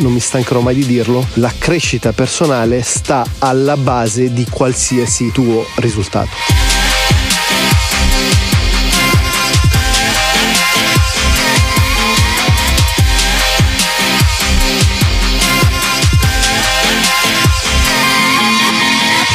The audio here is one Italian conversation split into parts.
non mi stancherò mai di dirlo, la crescita personale sta alla base di qualsiasi tuo risultato.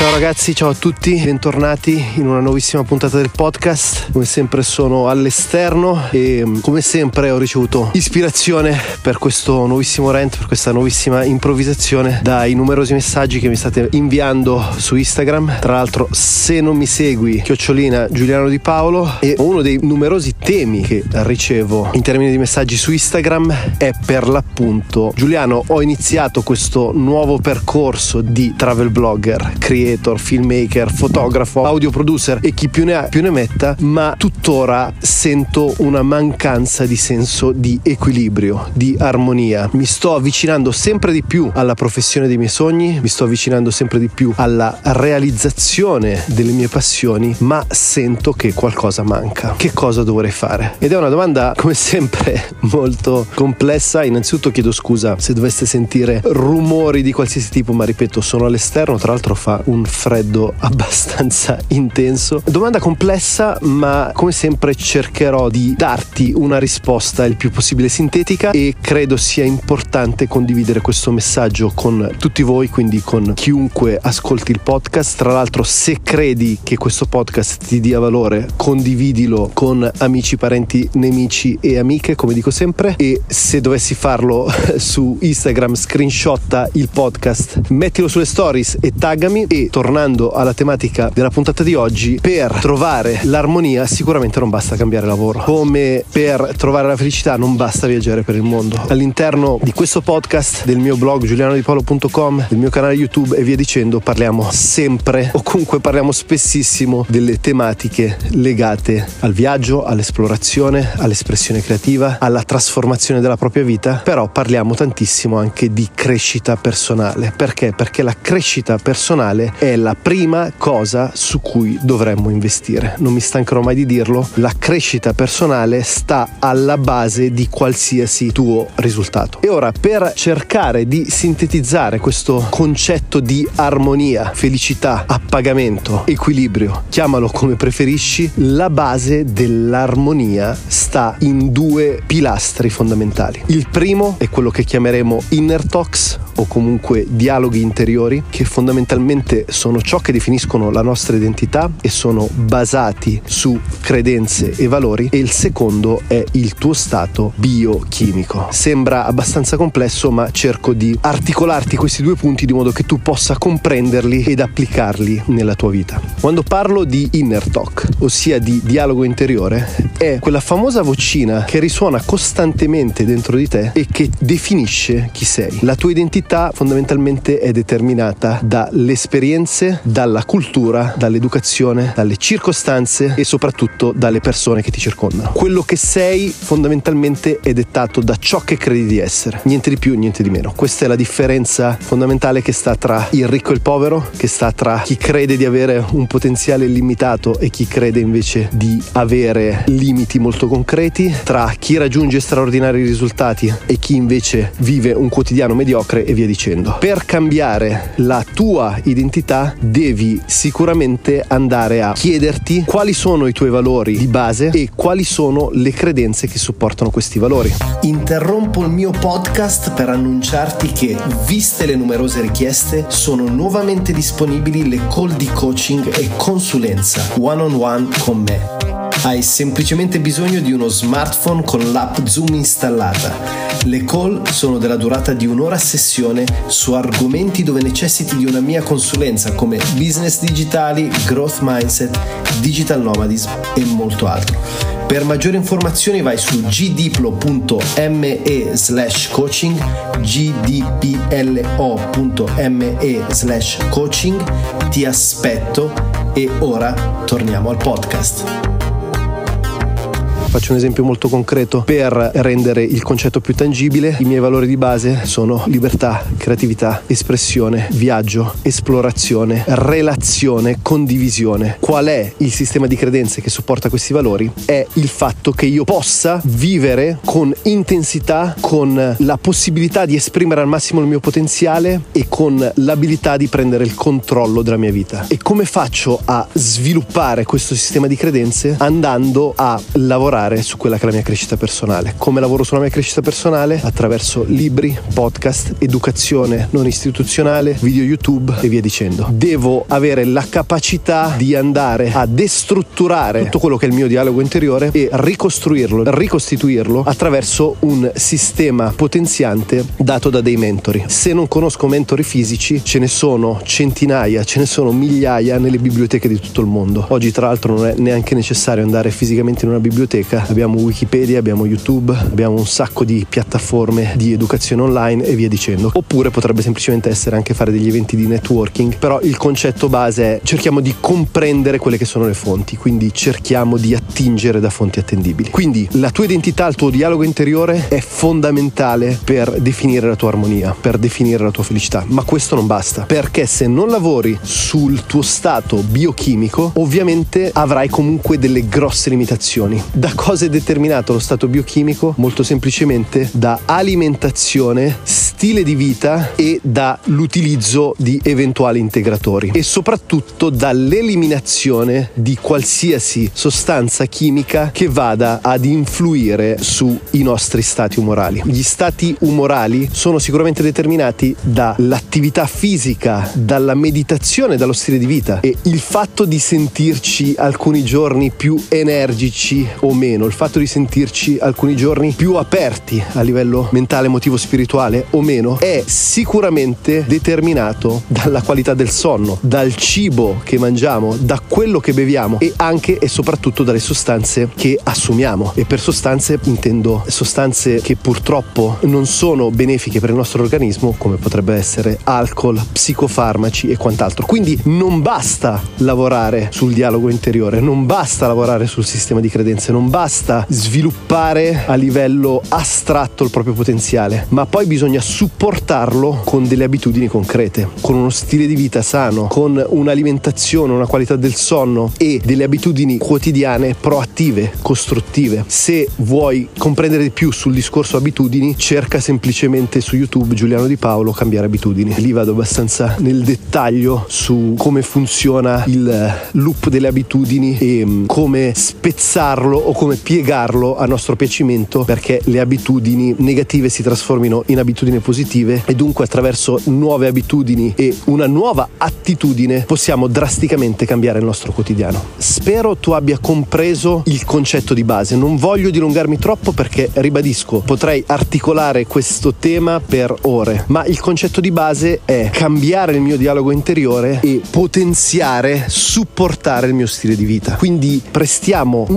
Ciao ragazzi, ciao a tutti, bentornati in una nuovissima puntata del podcast. Come sempre sono all'esterno e mm, come sempre ho ricevuto ispirazione per questo nuovissimo rant, per questa nuovissima improvvisazione dai numerosi messaggi che mi state inviando su Instagram. Tra l'altro, se non mi segui, chiocciolina Giuliano Di Paolo e uno dei numerosi temi che ricevo in termini di messaggi su Instagram è per l'appunto Giuliano, ho iniziato questo nuovo percorso di travel blogger, creator creator, filmmaker, fotografo, audio producer e chi più ne ha più ne metta, ma tuttora sento una mancanza di senso di equilibrio, di armonia. Mi sto avvicinando sempre di più alla professione dei miei sogni, mi sto avvicinando sempre di più alla realizzazione delle mie passioni, ma sento che qualcosa manca. Che cosa dovrei fare? Ed è una domanda come sempre molto complessa. Innanzitutto chiedo scusa se doveste sentire rumori di qualsiasi tipo, ma ripeto, sono all'esterno, tra l'altro fa un un freddo abbastanza intenso. Domanda complessa, ma come sempre cercherò di darti una risposta il più possibile sintetica e credo sia importante condividere questo messaggio con tutti voi, quindi con chiunque ascolti il podcast. Tra l'altro, se credi che questo podcast ti dia valore, condividilo con amici, parenti, nemici e amiche, come dico sempre. E se dovessi farlo su Instagram, screenshotta il podcast, mettilo sulle stories e taggami e tornando alla tematica della puntata di oggi, per trovare l'armonia sicuramente non basta cambiare lavoro. Come per trovare la felicità non basta viaggiare per il mondo. All'interno di questo podcast, del mio blog giulianodipolo.com, del mio canale YouTube e via dicendo, parliamo sempre o comunque parliamo spessissimo delle tematiche legate al viaggio, all'esplorazione, all'espressione creativa, alla trasformazione della propria vita, però parliamo tantissimo anche di crescita personale. Perché? Perché la crescita personale è la prima cosa su cui dovremmo investire. Non mi stancherò mai di dirlo, la crescita personale sta alla base di qualsiasi tuo risultato. E ora per cercare di sintetizzare questo concetto di armonia, felicità, appagamento, equilibrio, chiamalo come preferisci, la base dell'armonia sta in due pilastri fondamentali. Il primo è quello che chiameremo inner talks o comunque dialoghi interiori che fondamentalmente sono ciò che definiscono la nostra identità e sono basati su credenze e valori e il secondo è il tuo stato biochimico. Sembra abbastanza complesso ma cerco di articolarti questi due punti di modo che tu possa comprenderli ed applicarli nella tua vita. Quando parlo di inner talk, ossia di dialogo interiore, è quella famosa vocina che risuona costantemente dentro di te e che definisce chi sei. La tua identità fondamentalmente è determinata dall'esperienza influenze dalla cultura, dall'educazione, dalle circostanze e soprattutto dalle persone che ti circondano. Quello che sei fondamentalmente è dettato da ciò che credi di essere, niente di più, niente di meno. Questa è la differenza fondamentale che sta tra il ricco e il povero, che sta tra chi crede di avere un potenziale illimitato e chi crede invece di avere limiti molto concreti, tra chi raggiunge straordinari risultati e chi invece vive un quotidiano mediocre e via dicendo. Per cambiare la tua identità devi sicuramente andare a chiederti quali sono i tuoi valori di base e quali sono le credenze che supportano questi valori. Interrompo il mio podcast per annunciarti che, viste le numerose richieste, sono nuovamente disponibili le call di coaching e consulenza one on one con me. Hai semplicemente bisogno di uno smartphone con l'app Zoom installata. Le call sono della durata di un'ora a sessione su argomenti dove necessiti di una mia consulenza come business digitali, growth mindset, digital nomadism e molto altro. Per maggiori informazioni vai su gdiplo.me slash coaching gdplo.me slash coaching ti aspetto e ora torniamo al podcast. Faccio un esempio molto concreto per rendere il concetto più tangibile. I miei valori di base sono libertà, creatività, espressione, viaggio, esplorazione, relazione, condivisione. Qual è il sistema di credenze che supporta questi valori? È il fatto che io possa vivere con intensità, con la possibilità di esprimere al massimo il mio potenziale e con l'abilità di prendere il controllo della mia vita. E come faccio a sviluppare questo sistema di credenze? Andando a lavorare su quella che è la mia crescita personale. Come lavoro sulla mia crescita personale? Attraverso libri, podcast, educazione non istituzionale, video YouTube e via dicendo. Devo avere la capacità di andare a destrutturare tutto quello che è il mio dialogo interiore e ricostruirlo, ricostituirlo attraverso un sistema potenziante dato da dei mentori. Se non conosco mentori fisici, ce ne sono centinaia, ce ne sono migliaia nelle biblioteche di tutto il mondo. Oggi tra l'altro non è neanche necessario andare fisicamente in una biblioteca, abbiamo Wikipedia, abbiamo YouTube, abbiamo un sacco di piattaforme di educazione online e via dicendo. Oppure potrebbe semplicemente essere anche fare degli eventi di networking, però il concetto base è cerchiamo di comprendere quelle che sono le fonti, quindi cerchiamo di attingere da fonti attendibili. Quindi la tua identità, il tuo dialogo interiore è fondamentale per definire la tua armonia, per definire la tua felicità, ma questo non basta, perché se non lavori sul tuo stato biochimico, ovviamente avrai comunque delle grosse limitazioni. Da cosa è determinato lo stato biochimico? Molto semplicemente da alimentazione, stile di vita e dall'utilizzo di eventuali integratori e soprattutto dall'eliminazione di qualsiasi sostanza chimica che vada ad influire sui nostri stati umorali. Gli stati umorali sono sicuramente determinati dall'attività fisica, dalla meditazione, dallo stile di vita e il fatto di sentirci alcuni giorni più energici o meno, il fatto di sentirci alcuni giorni più aperti a livello mentale, emotivo, spirituale o meno è sicuramente determinato dalla qualità del sonno, dal cibo che mangiamo, da quello che beviamo e anche e soprattutto dalle sostanze che assumiamo. E per sostanze intendo sostanze che purtroppo non sono benefiche per il nostro organismo, come potrebbe essere alcol, psicofarmaci e quant'altro. Quindi non basta lavorare sul dialogo interiore, non basta lavorare sul sistema di credenze, non basta sviluppare a livello astratto il proprio potenziale, ma poi bisogna supportarlo con delle abitudini concrete, con uno stile di vita sano, con un'alimentazione, una qualità del sonno e delle abitudini quotidiane proattive, costruttive. Se vuoi comprendere di più sul discorso abitudini, cerca semplicemente su YouTube Giuliano Di Paolo cambiare abitudini. Lì vado abbastanza nel dettaglio su come funziona il loop delle abitudini e mm, come spezzarlo o come piegarlo a nostro piacimento perché le abitudini negative si trasformino in abitudini positive e dunque attraverso nuove abitudini e una nuova attitudine possiamo drasticamente cambiare il nostro quotidiano. Spero tu abbia compreso il concetto di base. Non voglio dilungarmi troppo perché ribadisco, potrei articolare questo tema per ore, ma il concetto di base è cambiare il mio dialogo interiore e potenziare, supportare il mio stile di vita. Quindi prestiamo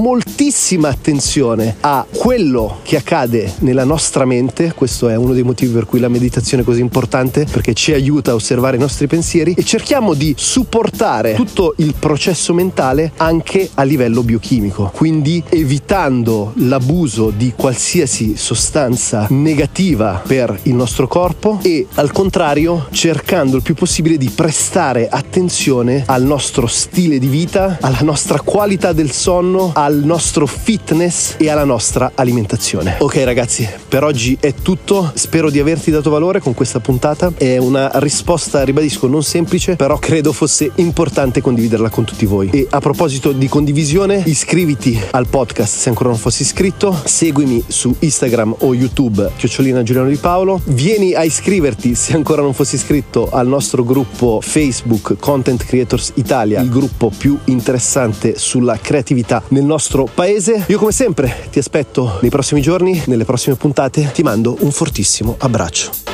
moltissima attenzione a quello che accade nella nostra mente, questo è uno dei motivi per cui la meditazione è così importante perché ci aiuta a osservare i nostri pensieri e cerchiamo di supportare tutto il processo mentale anche a livello biochimico, quindi evitando l'abuso di qualsiasi sostanza negativa per il nostro corpo e al contrario cercando il più possibile di prestare attenzione al nostro stile di vita, alla nostra qualità del sonno, al nostro fitness e alla nostra alimentazione. Ok ragazzi, per oggi è tutto, spero di averti dato valore con questa puntata, è una risposta, ribadisco, non semplice, però credo fosse importante condividerla con tutti voi. E a proposito di condivisione, iscriviti al podcast se ancora non fossi iscritto, seguimi su Instagram o YouTube, chiocciolina Giuliano Di Paolo, vieni a iscriverti se ancora non fossi iscritto al nostro gruppo Facebook Content Creators Italia, il gruppo più interessante sulla creatività nel nostro paese. Io come sempre ti aspetto nei prossimi giorni, nelle prossime puntate, ti mando un fortissimo abbraccio.